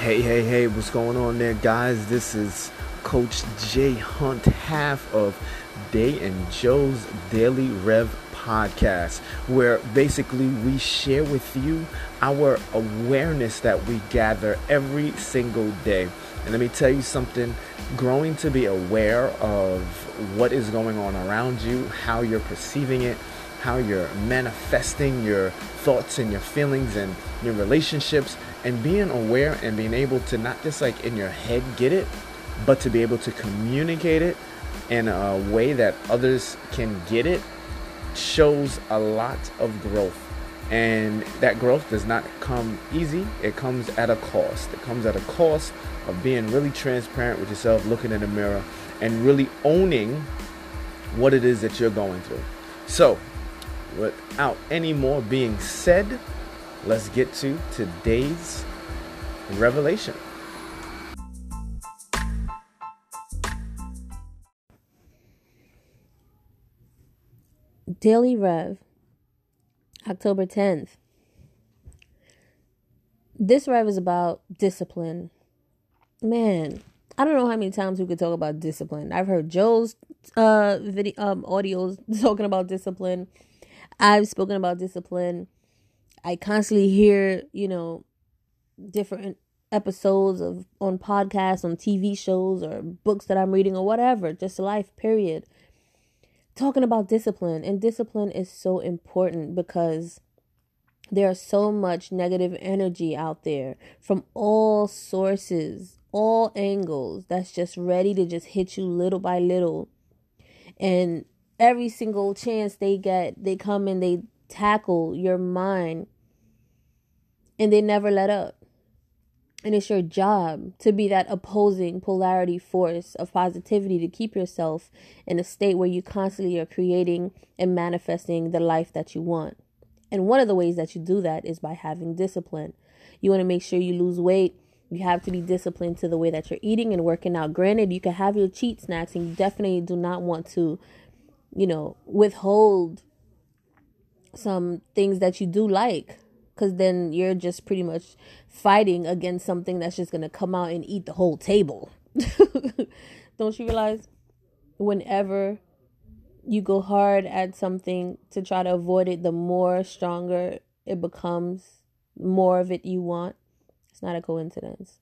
Hey, hey, hey, what's going on there, guys? This is Coach Jay Hunt, half of Jay and Joe's Daily Rev podcast, where basically we share with you our awareness that we gather every single day. And let me tell you something growing to be aware of what is going on around you, how you're perceiving it, how you're manifesting your thoughts and your feelings and your relationships and being aware and being able to not just like in your head get it but to be able to communicate it in a way that others can get it shows a lot of growth. And that growth does not come easy. It comes at a cost. It comes at a cost of being really transparent with yourself looking in the mirror and really owning what it is that you're going through. So without any more being said, let's get to today's revelation. Daily Rev, October 10th. This Rev is about discipline. Man, I don't know how many times we could talk about discipline. I've heard Joe's uh video um audios talking about discipline. I've spoken about discipline. I constantly hear, you know, different episodes of on podcasts, on TV shows or books that I'm reading or whatever, just life period. Talking about discipline and discipline is so important because there's so much negative energy out there from all sources, all angles that's just ready to just hit you little by little. And every single chance they get, they come and they tackle your mind and they never let up. And it's your job to be that opposing polarity force of positivity to keep yourself in a state where you constantly are creating and manifesting the life that you want. And one of the ways that you do that is by having discipline. You want to make sure you lose weight. You have to be disciplined to the way that you're eating and working out. Granted, you can have your cheat snacks, and you definitely do not want to you know, withhold some things that you do like because then you're just pretty much fighting against something that's just going to come out and eat the whole table. Don't you realize whenever you go hard at something to try to avoid it, the more stronger it becomes, more of it you want? It's not a coincidence.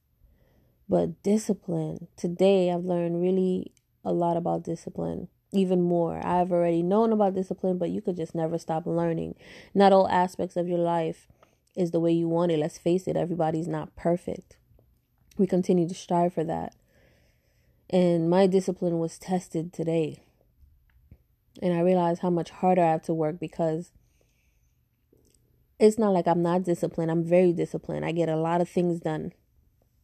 But discipline. Today I've learned really a lot about discipline even more. I've already known about discipline, but you could just never stop learning. Not all aspects of your life is the way you want it. Let's face it, everybody's not perfect. We continue to strive for that. And my discipline was tested today. And I realized how much harder I have to work because it's not like I'm not disciplined. I'm very disciplined. I get a lot of things done.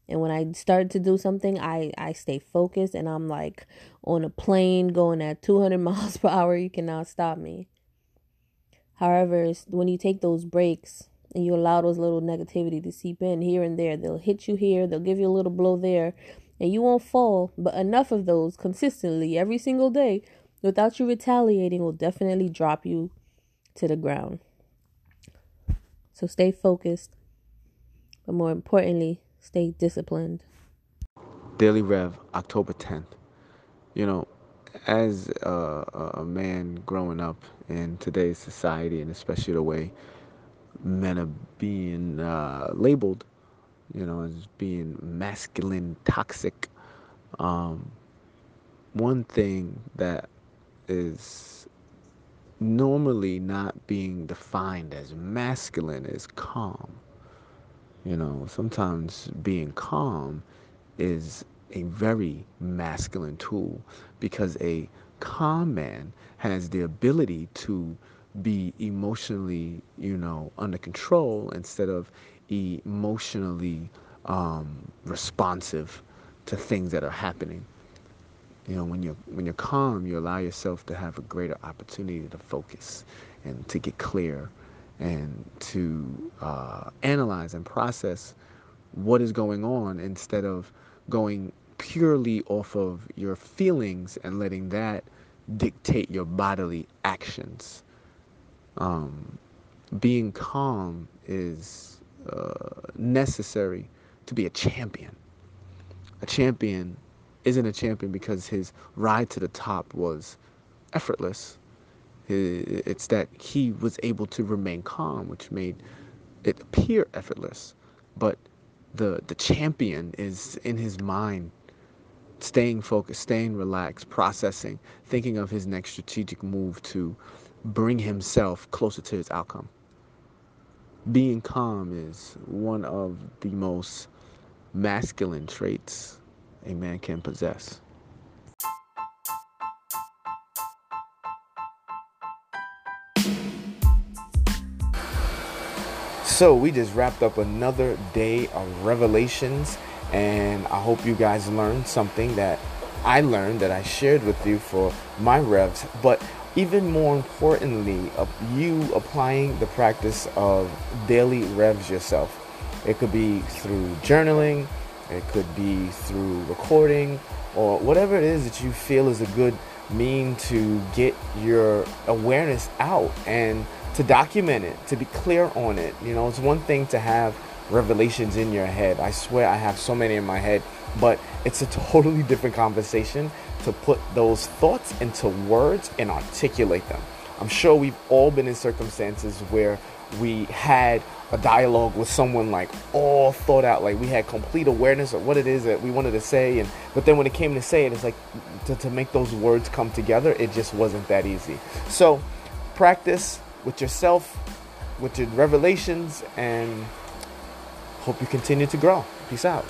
And when I start to do something, I, I stay focused and I'm like on a plane going at 200 miles per hour. You cannot stop me. However, when you take those breaks and you allow those little negativity to seep in here and there, they'll hit you here, they'll give you a little blow there, and you won't fall. But enough of those consistently every single day without you retaliating will definitely drop you to the ground. So stay focused. But more importantly, Stay disciplined. Daily Rev, October 10th. You know, as a, a man growing up in today's society, and especially the way men are being uh, labeled, you know, as being masculine, toxic, um, one thing that is normally not being defined as masculine is calm. You know, sometimes being calm is a very masculine tool because a calm man has the ability to be emotionally, you know, under control instead of emotionally um, responsive to things that are happening. You know, when you're when you're calm, you allow yourself to have a greater opportunity to focus and to get clear and to uh, analyze and process what is going on instead of going purely off of your feelings and letting that dictate your bodily actions. Um, being calm is uh, necessary to be a champion. A champion isn't a champion because his ride to the top was effortless. It's that he was able to remain calm, which made it appear effortless. But the the champion is in his mind, staying focused, staying relaxed, processing, thinking of his next strategic move to bring himself closer to his outcome. Being calm is one of the most masculine traits a man can possess. So, we just wrapped up another day of revelations, and I hope you guys learned something that I learned that I shared with you for my revs. But even more importantly, you applying the practice of daily revs yourself. It could be through journaling, it could be through recording, or whatever it is that you feel is a good mean to get your awareness out and to document it, to be clear on it. You know, it's one thing to have revelations in your head. I swear I have so many in my head, but it's a totally different conversation to put those thoughts into words and articulate them. I'm sure we've all been in circumstances where we had a dialogue with someone like all thought out like we had complete awareness of what it is that we wanted to say and but then when it came to say it it's like to, to make those words come together it just wasn't that easy so practice with yourself with your revelations and hope you continue to grow. Peace out